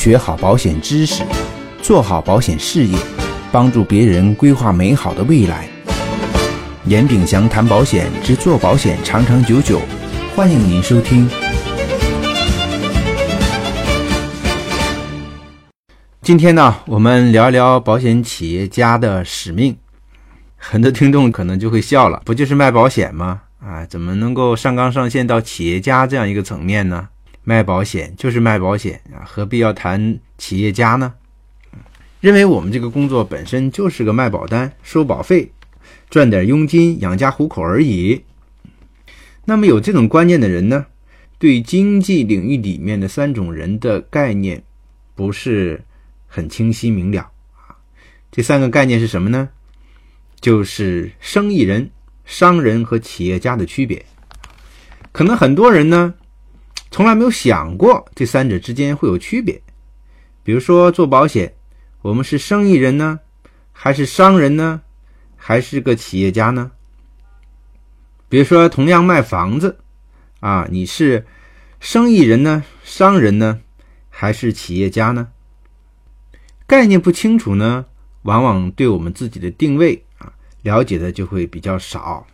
学好保险知识，做好保险事业，帮助别人规划美好的未来。严炳祥谈保险之做保险长长久久，欢迎您收听。今天呢，我们聊一聊保险企业家的使命。很多听众可能就会笑了，不就是卖保险吗？啊，怎么能够上纲上线到企业家这样一个层面呢？卖保险就是卖保险啊，何必要谈企业家呢？认为我们这个工作本身就是个卖保单、收保费、赚点佣金养家糊口而已。那么有这种观念的人呢，对经济领域里面的三种人的概念不是很清晰明了啊。这三个概念是什么呢？就是生意人、商人和企业家的区别。可能很多人呢。从来没有想过这三者之间会有区别，比如说做保险，我们是生意人呢，还是商人呢，还是个企业家呢？比如说同样卖房子，啊，你是生意人呢，商人呢，还是企业家呢？概念不清楚呢，往往对我们自己的定位啊了解的就会比较少。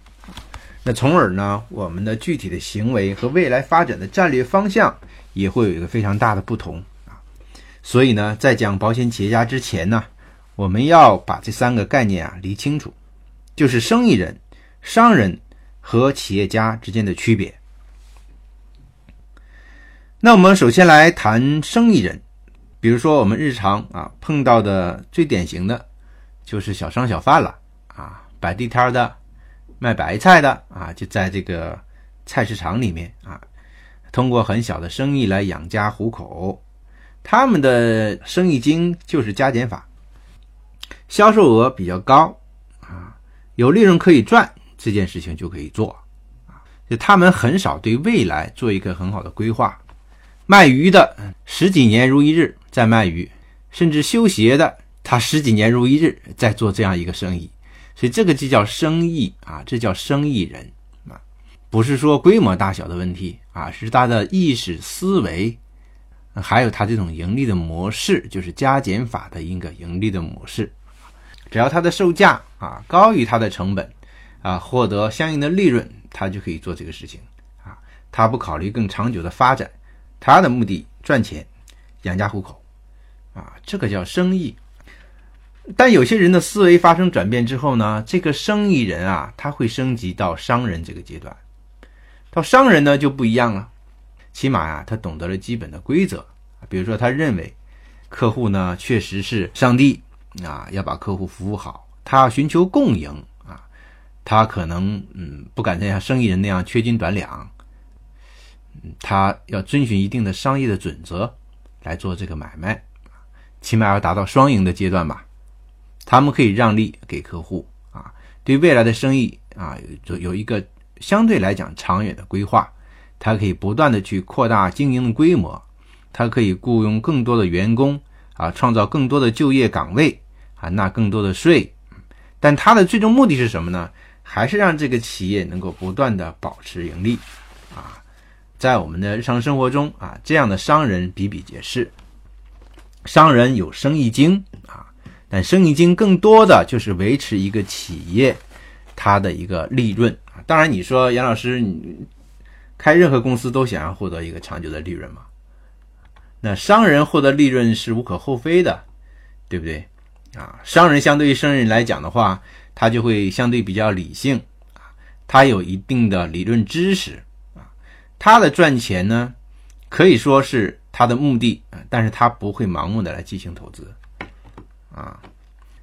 那从而呢，我们的具体的行为和未来发展的战略方向也会有一个非常大的不同啊。所以呢，在讲保险企业家之前呢，我们要把这三个概念啊理清楚，就是生意人、商人和企业家之间的区别。那我们首先来谈生意人，比如说我们日常啊碰到的最典型的，就是小商小贩了啊，摆地摊的。卖白菜的啊，就在这个菜市场里面啊，通过很小的生意来养家糊口。他们的生意经就是加减法，销售额比较高啊，有利润可以赚，这件事情就可以做啊。就他们很少对未来做一个很好的规划。卖鱼的十几年如一日在卖鱼，甚至修鞋的他十几年如一日在做这样一个生意。所以这个就叫生意啊，这叫生意人啊，不是说规模大小的问题啊，是他的意识思维，还有他这种盈利的模式，就是加减法的一个盈利的模式。只要它的售价啊高于它的成本啊，获得相应的利润，他就可以做这个事情啊。他不考虑更长久的发展，他的目的赚钱，养家糊口啊，这个叫生意。但有些人的思维发生转变之后呢，这个生意人啊，他会升级到商人这个阶段。到商人呢就不一样了，起码呀，他懂得了基本的规则。比如说，他认为客户呢确实是上帝啊，要把客户服务好，他要寻求共赢啊，他可能嗯不敢再像生意人那样缺斤短两，嗯，他要遵循一定的商业的准则来做这个买卖，起码要达到双赢的阶段吧。他们可以让利给客户啊，对未来的生意啊有有一个相对来讲长远的规划，他可以不断的去扩大经营的规模，他可以雇佣更多的员工啊，创造更多的就业岗位啊，纳更多的税，但他的最终目的是什么呢？还是让这个企业能够不断的保持盈利啊，在我们的日常生活中啊，这样的商人比比皆是，商人有生意经。生意经更多的就是维持一个企业它的一个利润啊。当然，你说杨老师，你开任何公司都想要获得一个长久的利润嘛？那商人获得利润是无可厚非的，对不对啊？商人相对于生人来讲的话，他就会相对比较理性啊，他有一定的理论知识啊，他的赚钱呢可以说是他的目的啊，但是他不会盲目的来进行投资。啊，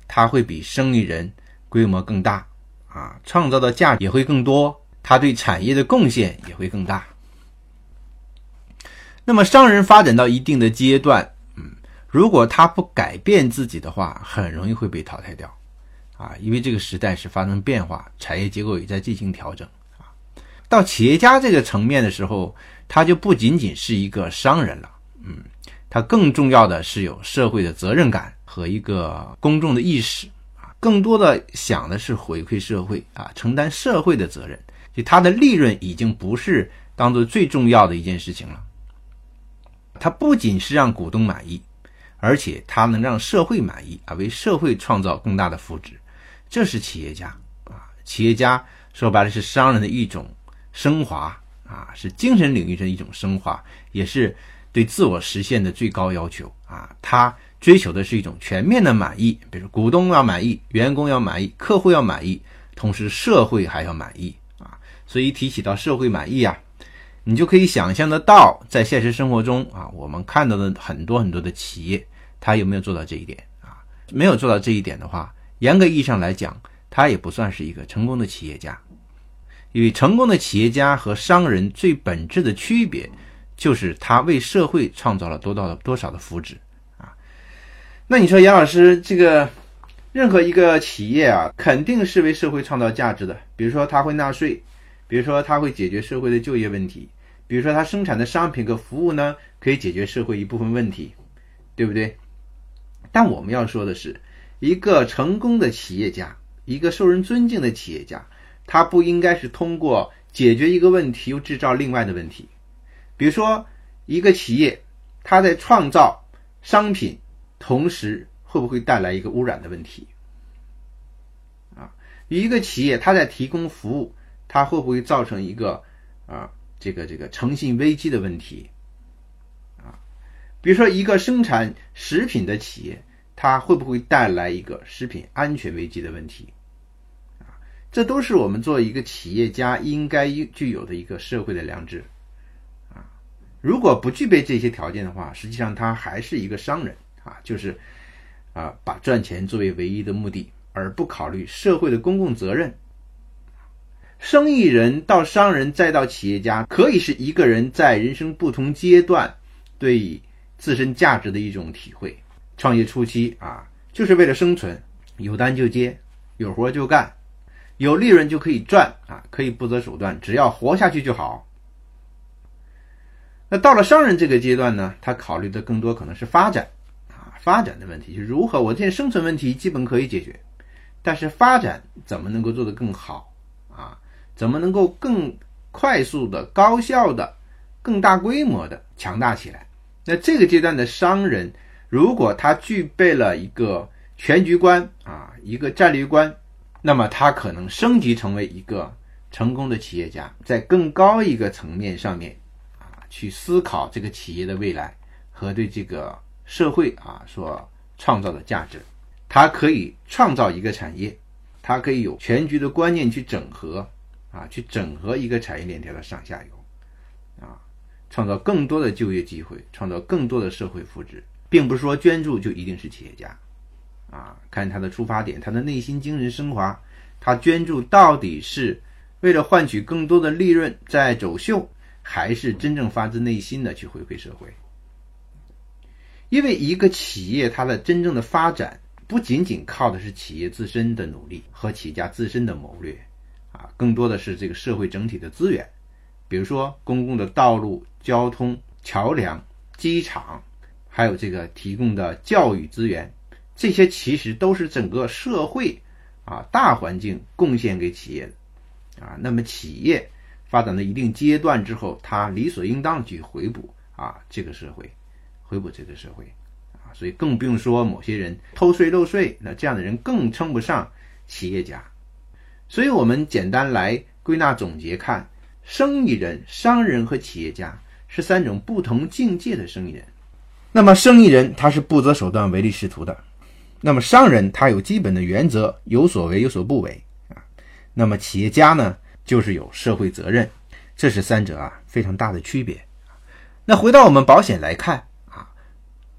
他会比生意人规模更大，啊，创造的价值也会更多，他对产业的贡献也会更大。那么，商人发展到一定的阶段，嗯，如果他不改变自己的话，很容易会被淘汰掉，啊，因为这个时代是发生变化，产业结构也在进行调整，啊，到企业家这个层面的时候，他就不仅仅是一个商人了，嗯，他更重要的是有社会的责任感。和一个公众的意识啊，更多的想的是回馈社会啊，承担社会的责任。就他的利润已经不是当做最重要的一件事情了。他不仅是让股东满意而且它能让社会满意啊，为社会创造更大的福祉，这是企业家啊。企业家说白了是商人的一种升华啊，是精神领域的一种升华，也是对自我实现的最高要求啊。他追求的是一种全面的满意，比如股东要满意，员工要满意，客户要满意，同时社会还要满意啊。所以提起到社会满意啊。你就可以想象得到，在现实生活中啊，我们看到的很多很多的企业，它有没有做到这一点啊？没有做到这一点的话，严格意义上来讲，它也不算是一个成功的企业家。因为成功的企业家和商人最本质的区别，就是他为社会创造了多到多少的福祉。那你说杨老师，这个任何一个企业啊，肯定是为社会创造价值的，比如说他会纳税。比如说，它会解决社会的就业问题；比如说，它生产的商品和服务呢，可以解决社会一部分问题，对不对？但我们要说的是，一个成功的企业家，一个受人尊敬的企业家，他不应该是通过解决一个问题又制造另外的问题。比如说，一个企业，它在创造商品，同时会不会带来一个污染的问题？啊，一个企业，它在提供服务。它会不会造成一个啊，这个这个诚信危机的问题啊？比如说，一个生产食品的企业，它会不会带来一个食品安全危机的问题啊？这都是我们做一个企业家应该具有的一个社会的良知啊。如果不具备这些条件的话，实际上他还是一个商人啊，就是啊，把赚钱作为唯一的目的，而不考虑社会的公共责任。生意人到商人再到企业家，可以是一个人在人生不同阶段对自身价值的一种体会。创业初期啊，就是为了生存，有单就接，有活就干，有利润就可以赚啊，可以不择手段，只要活下去就好。那到了商人这个阶段呢，他考虑的更多可能是发展，发展的问题，就如何我这生存问题基本可以解决，但是发展怎么能够做得更好啊？怎么能够更快速的、高效的、更大规模的强大起来？那这个阶段的商人，如果他具备了一个全局观啊，一个战略观，那么他可能升级成为一个成功的企业家，在更高一个层面上面啊，去思考这个企业的未来和对这个社会啊所创造的价值。它可以创造一个产业，它可以有全局的观念去整合。啊，去整合一个产业链条的上下游，啊，创造更多的就业机会，创造更多的社会福祉，并不是说捐助就一定是企业家，啊，看他的出发点，他的内心精神升华，他捐助到底是为了换取更多的利润在走秀，还是真正发自内心的去回馈社会？因为一个企业它的真正的发展，不仅仅靠的是企业自身的努力和企业家自身的谋略。啊，更多的是这个社会整体的资源，比如说公共的道路、交通、桥梁、机场，还有这个提供的教育资源，这些其实都是整个社会啊大环境贡献给企业的啊。那么企业发展到一定阶段之后，它理所应当去回补啊这个社会，回补这个社会啊。所以更不用说某些人偷税漏税，那这样的人更称不上企业家。所以，我们简单来归纳总结看，生意人、商人和企业家是三种不同境界的生意人。那么，生意人他是不择手段、唯利是图的；那么，商人他有基本的原则，有所为有所不为啊。那么，企业家呢，就是有社会责任。这是三者啊非常大的区别。那回到我们保险来看，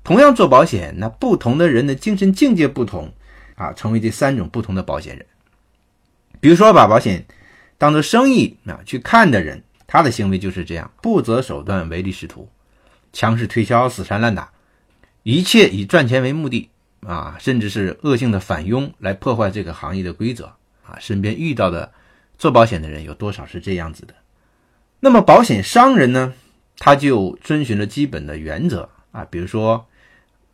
同样做保险，那不同的人的精神境界不同啊，成为这三种不同的保险人。比如说，把保险当做生意啊去看的人，他的行为就是这样：不择手段、唯利是图、强势推销、死缠烂打，一切以赚钱为目的啊，甚至是恶性的反佣来破坏这个行业的规则啊。身边遇到的做保险的人有多少是这样子的？那么，保险商人呢，他就遵循了基本的原则啊，比如说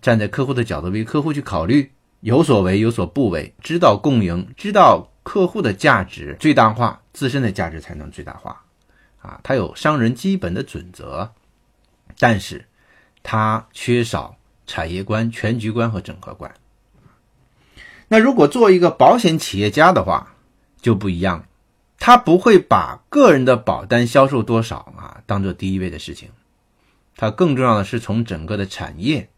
站在客户的角度为客户去考虑，有所为有所不为，知道共赢，知道。客户的价值最大化，自身的价值才能最大化，啊，他有商人基本的准则，但是他缺少产业观、全局观和整合观。那如果做一个保险企业家的话，就不一样，他不会把个人的保单销售多少啊当做第一位的事情，他更重要的是从整个的产业，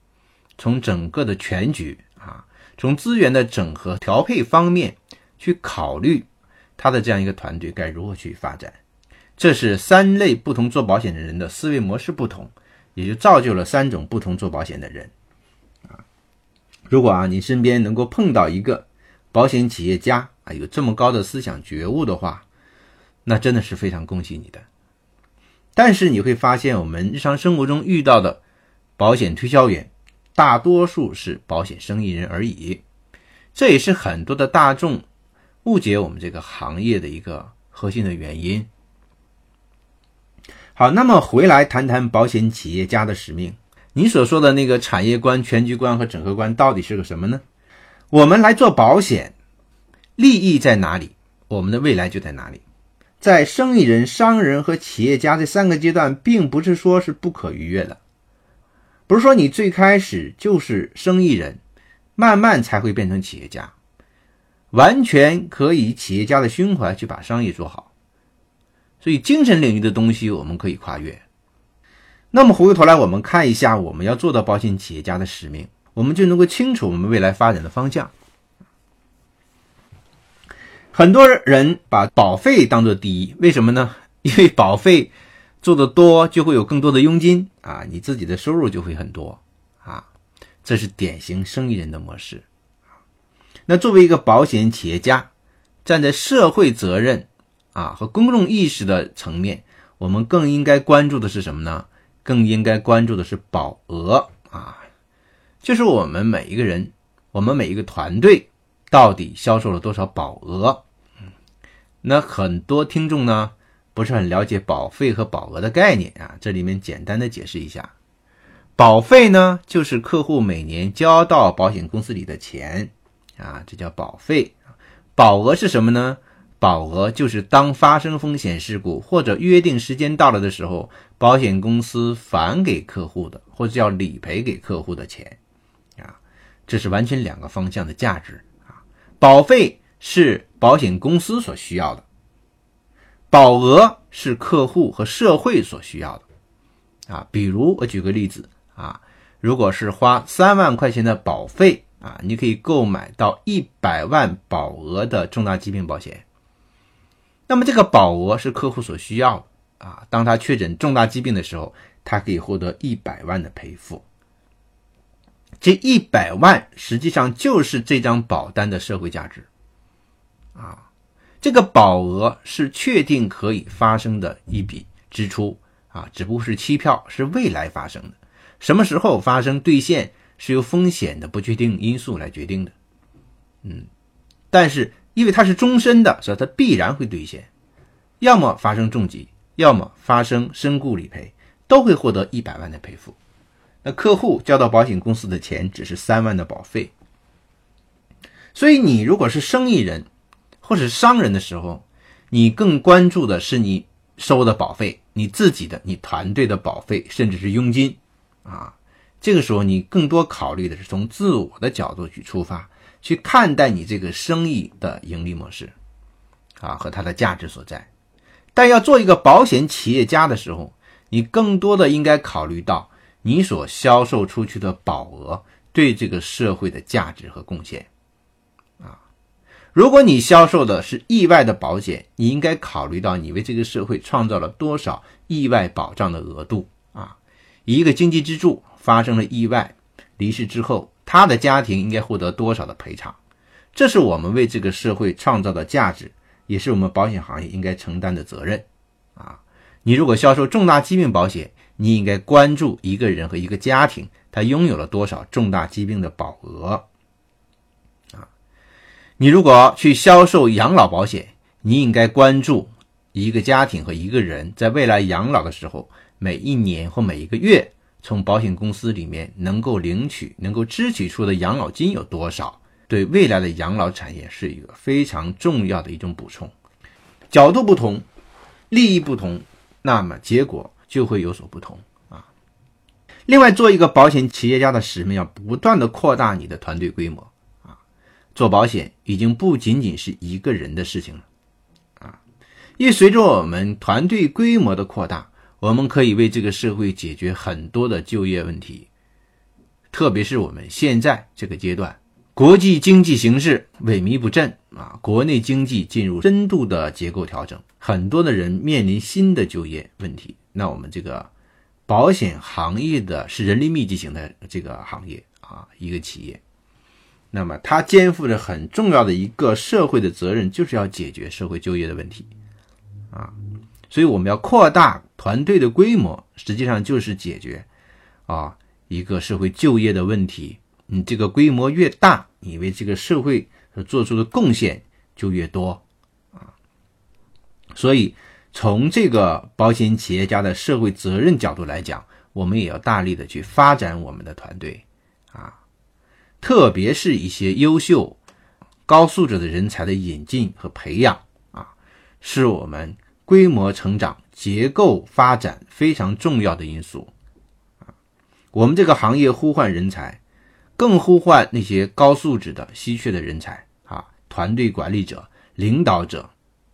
从整个的全局啊，从资源的整合调配方面去考虑他的这样一个团队该如何去发展。这是三类不同做保险的人的思维模式不同，也就造就了三种不同做保险的人。啊如果啊，你身边能够碰到一个保险企业家啊，有这么高的思想觉悟的话，那真的是非常恭喜你的。但是你会发现，我们日常生活中遇到的保险推销员，大多数是保险生意人而已。这也是很多的大众误解我们这个行业的一个核心的原因。好，那么回来谈谈保险企业家的使命。你所说的那个产业观、全局观和整合观到底是个什么呢？我们来做保险，利益在哪里，我们的未来就在哪里。在生意人、商人和企业家这三个阶段，并不是说是不可逾越的，不是说你最开始就是生意人，慢慢才会变成企业家，完全可以企业家的胸怀去把商业做好。所以，精神领域的东西我们可以跨越。那么回过头来，我们看一下我们要做到保险企业家的使命，我们就能够清楚我们未来发展的方向。很多人把保费当做第一，为什么呢？因为保费做的多，就会有更多的佣金啊，你自己的收入就会很多啊，这是典型生意人的模式。那作为一个保险企业家，站在社会责任啊和公众意识的层面，我们更应该关注的是什么呢？更应该关注的是保额啊，就是我们每一个人，我们每一个团队到底销售了多少保额？那很多听众呢不是很了解保费和保额的概念啊，这里面简单的解释一下，保费呢就是客户每年交到保险公司里的钱啊，这叫保费。保额是什么呢？保额就是当发生风险事故或者约定时间到了的时候，保险公司返给客户的，或者叫理赔给客户的钱，啊，这是完全两个方向的价值啊。保费是保险公司所需要的，保额是客户和社会所需要的，啊，比如我举个例子啊，如果是花三万块钱的保费啊，你可以购买到一百万保额的重大疾病保险。那么这个保额是客户所需要的啊，当他确诊重大疾病的时候，他可以获得一百万的赔付。这一百万实际上就是这张保单的社会价值啊。这个保额是确定可以发生的一笔支出啊，只不过是期票，是未来发生的，什么时候发生兑现是由风险的不确定因素来决定的。嗯，但是。因为它是终身的，所以它必然会兑现，要么发生重疾，要么发生身故理赔，都会获得一百万的赔付。那客户交到保险公司的钱只是三万的保费。所以你如果是生意人或是商人的时候，你更关注的是你收的保费，你自己的、你团队的保费，甚至是佣金啊。这个时候你更多考虑的是从自我的角度去出发。去看待你这个生意的盈利模式，啊和它的价值所在。但要做一个保险企业家的时候，你更多的应该考虑到你所销售出去的保额对这个社会的价值和贡献。如果你销售的是意外的保险，你应该考虑到你为这个社会创造了多少意外保障的额度。啊，一个经济支柱发生了意外，离世之后。他的家庭应该获得多少的赔偿？这是我们为这个社会创造的价值，也是我们保险行业应该承担的责任。啊，你如果销售重大疾病保险，你应该关注一个人和一个家庭他拥有了多少重大疾病的保额。你如果去销售养老保险，你应该关注一个家庭和一个人在未来养老的时候，每一年或每一个月。从保险公司里面能够领取、能够支取出的养老金有多少？对未来的养老产业是一个非常重要的一种补充。角度不同，利益不同，那么结果就会有所不同啊。另外，做一个保险企业家的使命，要不断的扩大你的团队规模。做保险已经不仅仅是一个人的事情了啊，因为随着我们团队规模的扩大，我们可以为这个社会解决很多的就业问题。特别是我们现在这个阶段，国际经济形势萎靡不振啊，国内经济进入深度的结构调整，很多的人面临新的就业问题。那我们这个。保险行业的是人力密集型的这个行业啊，一个企业，那么它肩负着很重要的一个社会的责任，就是要解决社会就业的问题啊，所以我们要扩大团队的规模，实际上就是解决啊一个社会就业的问题。你这个规模越大，你为这个社会所做出的贡献就越多啊，所以。从这个保险企业家的社会责任角度来讲，我们也要大力的去发展我们的团队，特别是一些优秀、高素质的人才的引进和培养，啊，是我们规模成长、结构发展非常重要的因素，啊，我们这个行业呼唤人才，更呼唤那些高素质的稀缺的人才，啊，团队管理者、领导者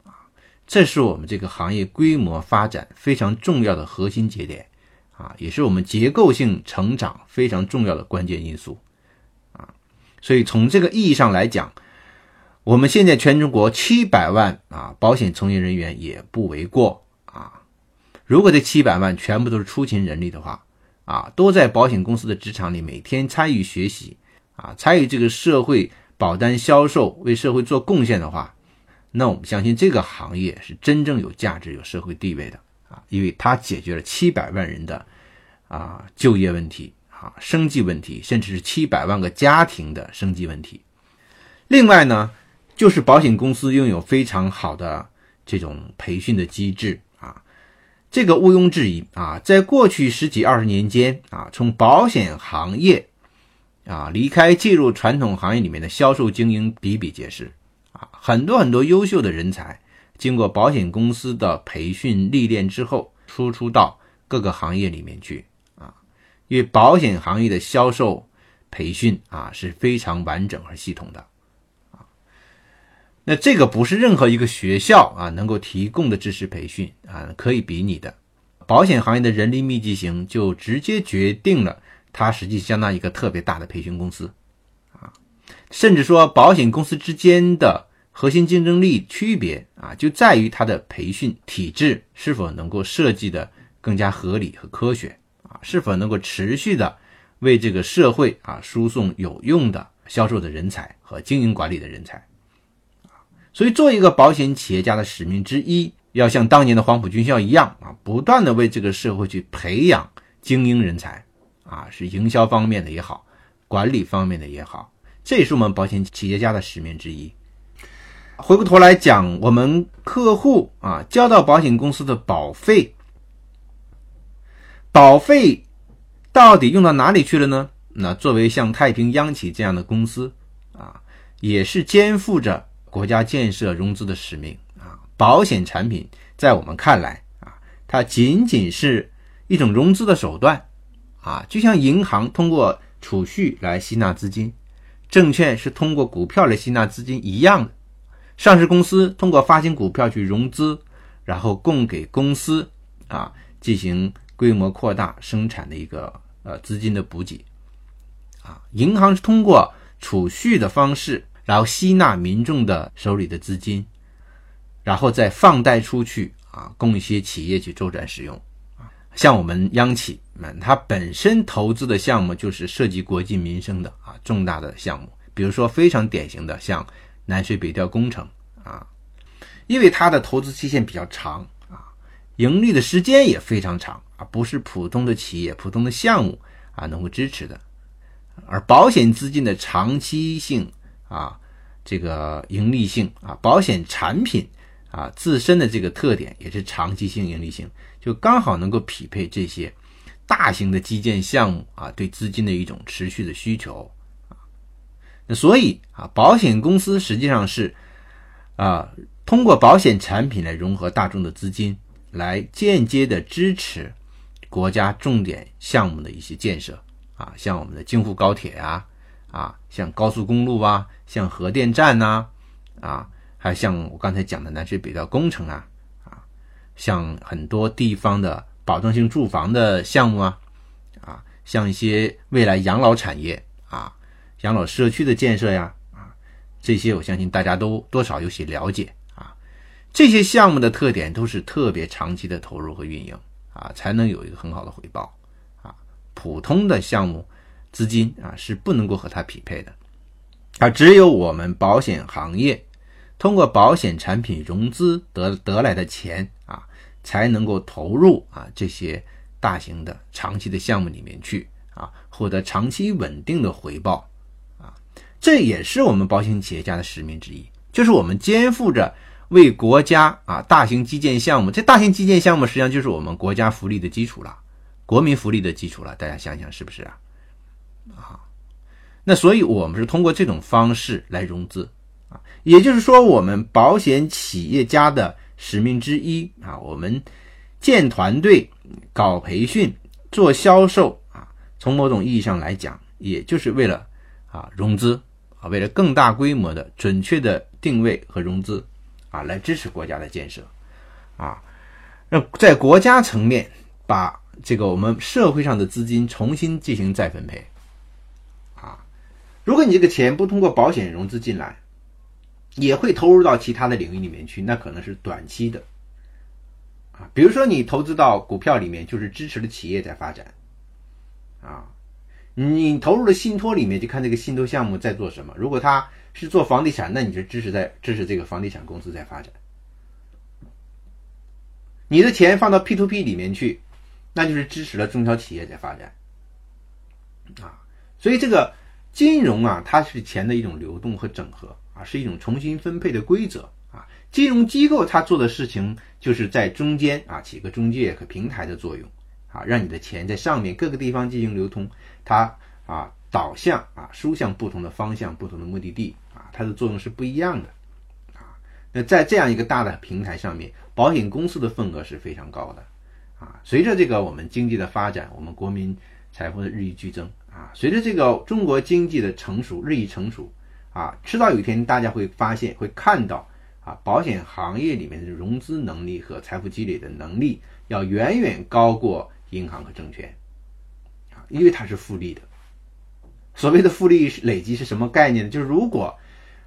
啊。这是我们这个行业规模发展非常重要的核心节点，啊，也是我们结构性成长非常重要的关键因素，所以从这个意义上来讲，我们现在全中国七百万啊保险从业人员也不为过啊。如果这七百万全部都是出勤人力的话，啊，都在保险公司的职场里每天参与学习，啊，参与这个社会保单销售，为社会做贡献的话。那我们相信这个行业是真正有价值、有社会地位的啊，因为它解决了七百万人的啊就业问题啊、生计问题，甚至是七百万个家庭的生计问题。另外呢，就是保险公司拥有非常好的这种培训的机制啊，这个毋庸置疑啊，在过去十几二十年间啊，从保险行业啊离开进入传统行业里面的销售精英比比皆是啊。很多很多优秀的人才，经过保险公司的培训历练之后，输出到各个行业里面去。因为保险行业的销售培训啊是非常完整和系统的啊。那这个不是任何一个学校啊能够提供的知识培训啊可以比拟的。保险行业的人力密集型就直接决定了它实际相当于一个特别大的培训公司啊，甚至说保险公司之间的。核心竞争力区别啊，就在于它的培训体制是否能够设计的更加合理和科学是否能够持续的为这个社会啊输送有用的销售的人才和经营管理的人才啊。所以，做一个保险企业家的使命之一，要像当年的黄埔军校一样啊，不断的为这个社会去培养精英人才啊，是营销方面的也好，管理方面的也好，这也是我们保险企业家的使命之一。回过头来讲，我们客户啊交到保险公司的保费，保费到底用到哪里去了呢？那作为像太平央企这样的公司啊，也是肩负着国家建设融资的使命啊。保险产品在我们看来啊，它仅仅是一种融资的手段啊，就像银行通过储蓄来吸纳资金，证券是通过股票来吸纳资金一样的。上市公司通过发行股票去融资，然后供给公司啊进行规模扩大生产的一个呃资金的补给，啊，银行是通过储蓄的方式，然后吸纳民众的手里的资金，然后再放贷出去啊，供一些企业去周转使用啊。像我们央企们，它本身投资的项目就是涉及国计民生的啊重大的项目，比如说非常典型的像。南水北调工程啊，因为它的投资期限比较长，盈利的时间也非常长啊，不是普通的企业、普通的项目啊能够支持的。而保险资金的长期性啊，这个盈利性啊，保险产品啊自身的这个特点也是长期性盈利性，就刚好能够匹配这些大型的基建项目啊对资金的一种持续的需求。那所以啊，保险公司实际上是啊，通过保险产品来融合大众的资金，来间接的支持国家重点项目的一些建设啊，像我们的京沪高铁呀，啊，像高速公路啊，像核电站呐，啊，还像我刚才讲的南水北调工程啊，啊，像很多地方的保障性住房的项目啊，啊，像一些未来养老产业啊，养老社区的建设呀，啊，这些我相信大家都多少有些了解。这些项目的特点都是特别长期的投入和运营。啊，才能有一个很好的回报，啊，普通的项目资金啊是不能够和它匹配的，啊，只有我们保险行业通过保险产品融资得得来的钱啊，才能够投入啊这些大型的长期的项目里面去啊，获得长期稳定的回报，啊，这也是我们保险企业家的使命之一，就是我们肩负着。为国家啊，大型基建项目，这大型基建项目实际上就是我们国家福利的基础了，国民福利的基础了。大家想想是不是啊？啊，那所以我们是通过这种方式来融资啊，也就是说，我们保险企业家的使命之一啊，我们建团队、搞培训、做销售啊，从某种意义上来讲，也就是为了啊融资啊，为了更大规模的、准确的定位和融资。啊，来支持国家的建设，啊，那在国家层面把这个我们社会上的资金重新进行再分配，啊，如果你这个钱不通过保险融资进来，也会投入到其他的领域里面去，那可能是短期的，啊，比如说你投资到股票里面，就是支持的企业在发展，啊，你投入了信托里面，就看这个信托项目在做什么，如果它。是做房地产，那你就支持在支持这个房地产公司在发展。你的钱放到 P to P 里面去，那就是支持了中小企业在发展。啊，所以这个金融啊，它是钱的一种流动和整合啊，是一种重新分配的规则啊。金融机构它做的事情就是在中间啊起个中介和平台的作用啊，让你的钱在上面各个地方进行流通，它啊导向啊输向不同的方向、不同的目的地。它的作用是不一样的，啊，那在这样一个大的平台上面，保险公司的份额是非常高的，啊，随着这个我们经济的发展，我们国民财富的日益剧增，啊，随着这个中国经济的成熟日益成熟，啊，迟早有一天大家会发现会看到，啊，保险行业里面的融资能力和财富积累的能力要远远高过银行和证券，啊，因为它是复利的。所谓的复利累积是什么概念呢？就是如果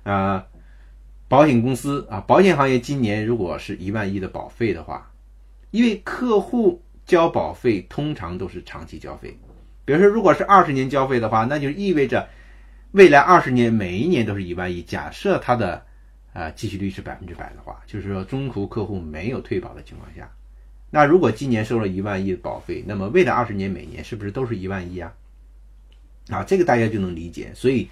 啊，保险公司啊，保险行业今年如果是一万亿的保费的话，因为客户交保费通常都是长期交费，比如说如果是二十年交费的话，那就意味着未来二十年每一年都是一万亿。假设它的啊继续率是百分之百的话，就是说中途客户没有退保的情况下，那如果今年收了一万亿的保费，那么未来二十年每年是不是都是一万亿啊？啊，这个大家就能理解，所以。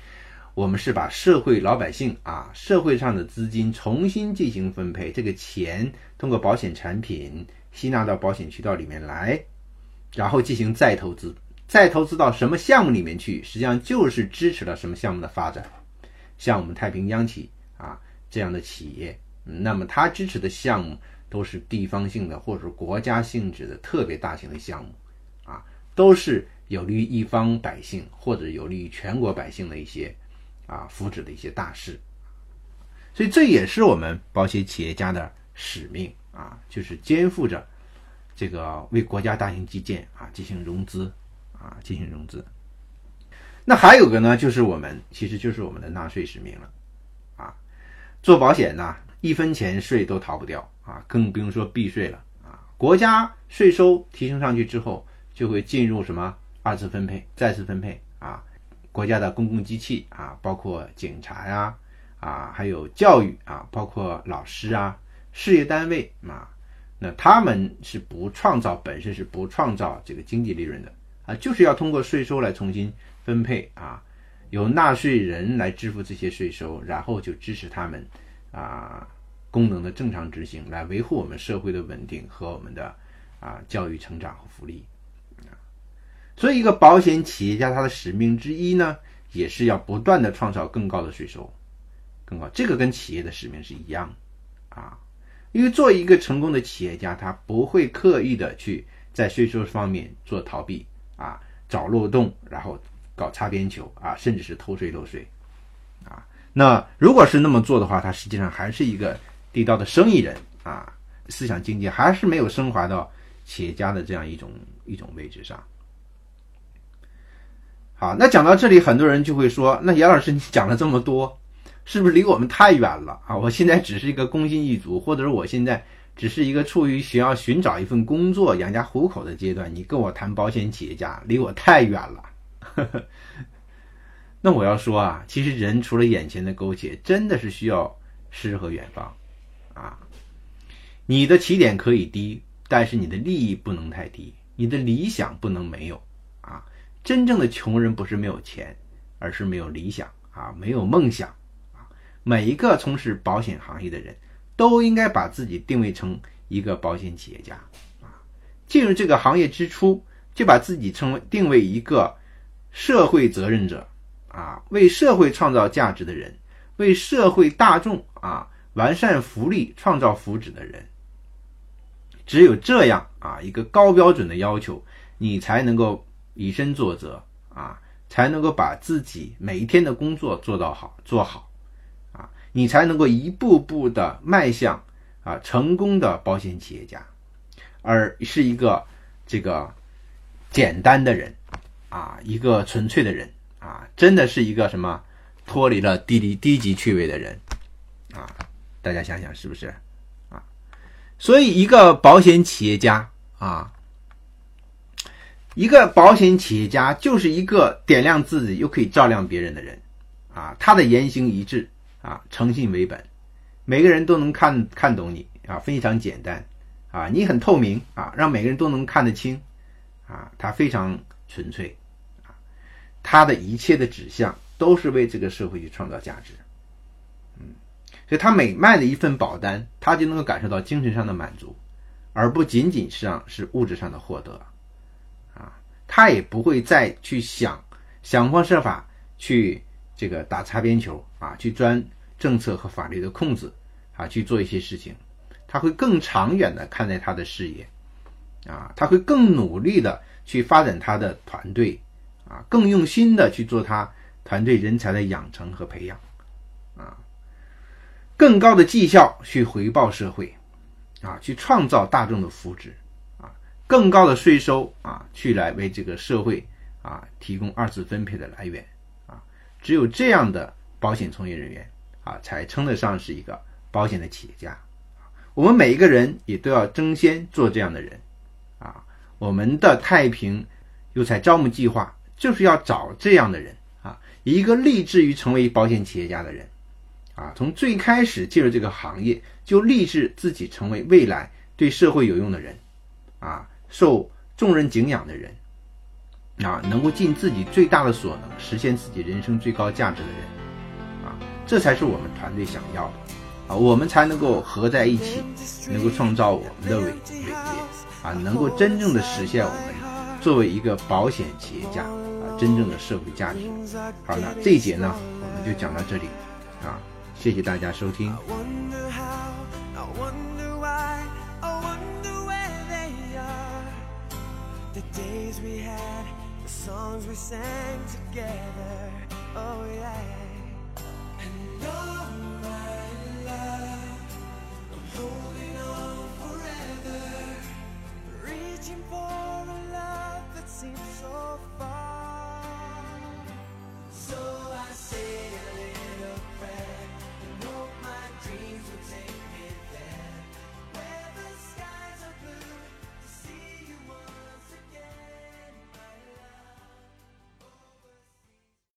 我们是把社会老百姓啊，社会上的资金重新进行分配，这个钱通过保险产品吸纳到保险渠道里面来，然后进行再投资，再投资到什么项目里面去，实际上就是支持了什么项目的发展。像我们太平央企啊这样的企业，那么它支持的项目都是地方性的或者说国家性质的特别大型的项目，啊，都是有利于一方百姓或者有利于全国百姓的一些。啊，福祉的一些大事，所以这也是我们保险企业家的使命啊，就是肩负着这个为国家大型基建啊进行融资啊进行融资。那还有个呢，就是我们其实就是我们的纳税使命了啊。做保险呢，一分钱税都逃不掉啊，更不用说避税了啊。国家税收提升上去之后，就会进入什么二次分配、再次分配啊。国家的公共机器啊，包括警察呀，啊，还有教育啊，包括老师啊，事业单位啊，那他们是不创造，本身是不创造这个经济利润的啊，就是要通过税收来重新分配啊，由纳税人来支付这些税收，然后就支持他们啊功能的正常执行，来维护我们社会的稳定和我们的啊教育成长和福利。所以，一个保险企业家他的使命之一呢，也是要不断的创造更高的税收，更高。这个跟企业的使命是一样，啊，因为做一个成功的企业家，他不会刻意的去在税收方面做逃避啊，找漏洞，然后搞擦边球啊，甚至是偷税漏税啊。那如果是那么做的话，他实际上还是一个地道的生意人啊，思想境界还是没有升华到企业家的这样一种一种位置上。好，那讲到这里，很多人就会说：“那杨老师，你讲了这么多，是不是离我们太远了啊？我现在只是一个工薪一族，或者是我现在只是一个处于需要寻找一份工作养家糊口的阶段，你跟我谈保险企业家，离我太远了。”那我要说啊，其实人除了眼前的苟且，真的是需要诗和远方啊。你的起点可以低，但是你的利益不能太低，你的理想不能没有。真正的穷人不是没有钱，而是没有理想啊，没有梦想啊。每一个从事保险行业的人，都应该把自己定位成一个保险企业家啊。进入这个行业之初，就把自己称为定位一个社会责任者啊，为社会创造价值的人，为社会大众啊完善福利、创造福祉的人。只有这样啊，一个高标准的要求，你才能够。以身作则啊，才能够把自己每一天的工作做到好，做好啊，你才能够一步步的迈向啊成功的保险企业家，而是一个这个简单的人啊，一个纯粹的人啊，真的是一个什么脱离了低低低级趣味的人啊，大家想想是不是啊？所以一个保险企业家啊。一个保险企业家就是一个点亮自己又可以照亮别人的人，啊，他的言行一致，啊，诚信为本，每个人都能看看懂你，啊，非常简单，啊，你很透明，啊，让每个人都能看得清，啊，他非常纯粹，啊，他的一切的指向都是为这个社会去创造价值，嗯，所以他每卖的一份保单，他就能够感受到精神上的满足，而不仅仅是是物质上的获得。他也不会再去想想方设法去这个打擦边球啊，去钻政策和法律的空子啊，去做一些事情。他会更长远的看待他的事业啊，他会更努力的去发展他的团队啊，更用心的去做他团队人才的养成和培养啊，更高的绩效去回报社会啊，去创造大众的福祉。更高的税收啊，去来为这个社会啊提供二次分配的来源啊，只有这样的保险从业人员啊，才称得上是一个保险的企业家。我们每一个人也都要争先做这样的人啊。我们的太平优才招募计划就是要找这样的人啊，一个立志于成为保险企业家的人啊，从最开始进入这个行业就立志自己成为未来对社会有用的人啊。受众人敬仰的人，啊，能够尽自己最大的所能实现自己人生最高价值的人，啊，这才是我们团队想要的，啊，我们才能够合在一起，能够创造我们的伟伟业，啊，能够真正的实现我们作为一个保险企业家啊真正的社会价值。好，那这一节呢，我们就讲到这里，啊，谢谢大家收听。we had, the songs we sang together. Oh yeah. And all my love, I'm holding on forever, reaching for a love that seems so far.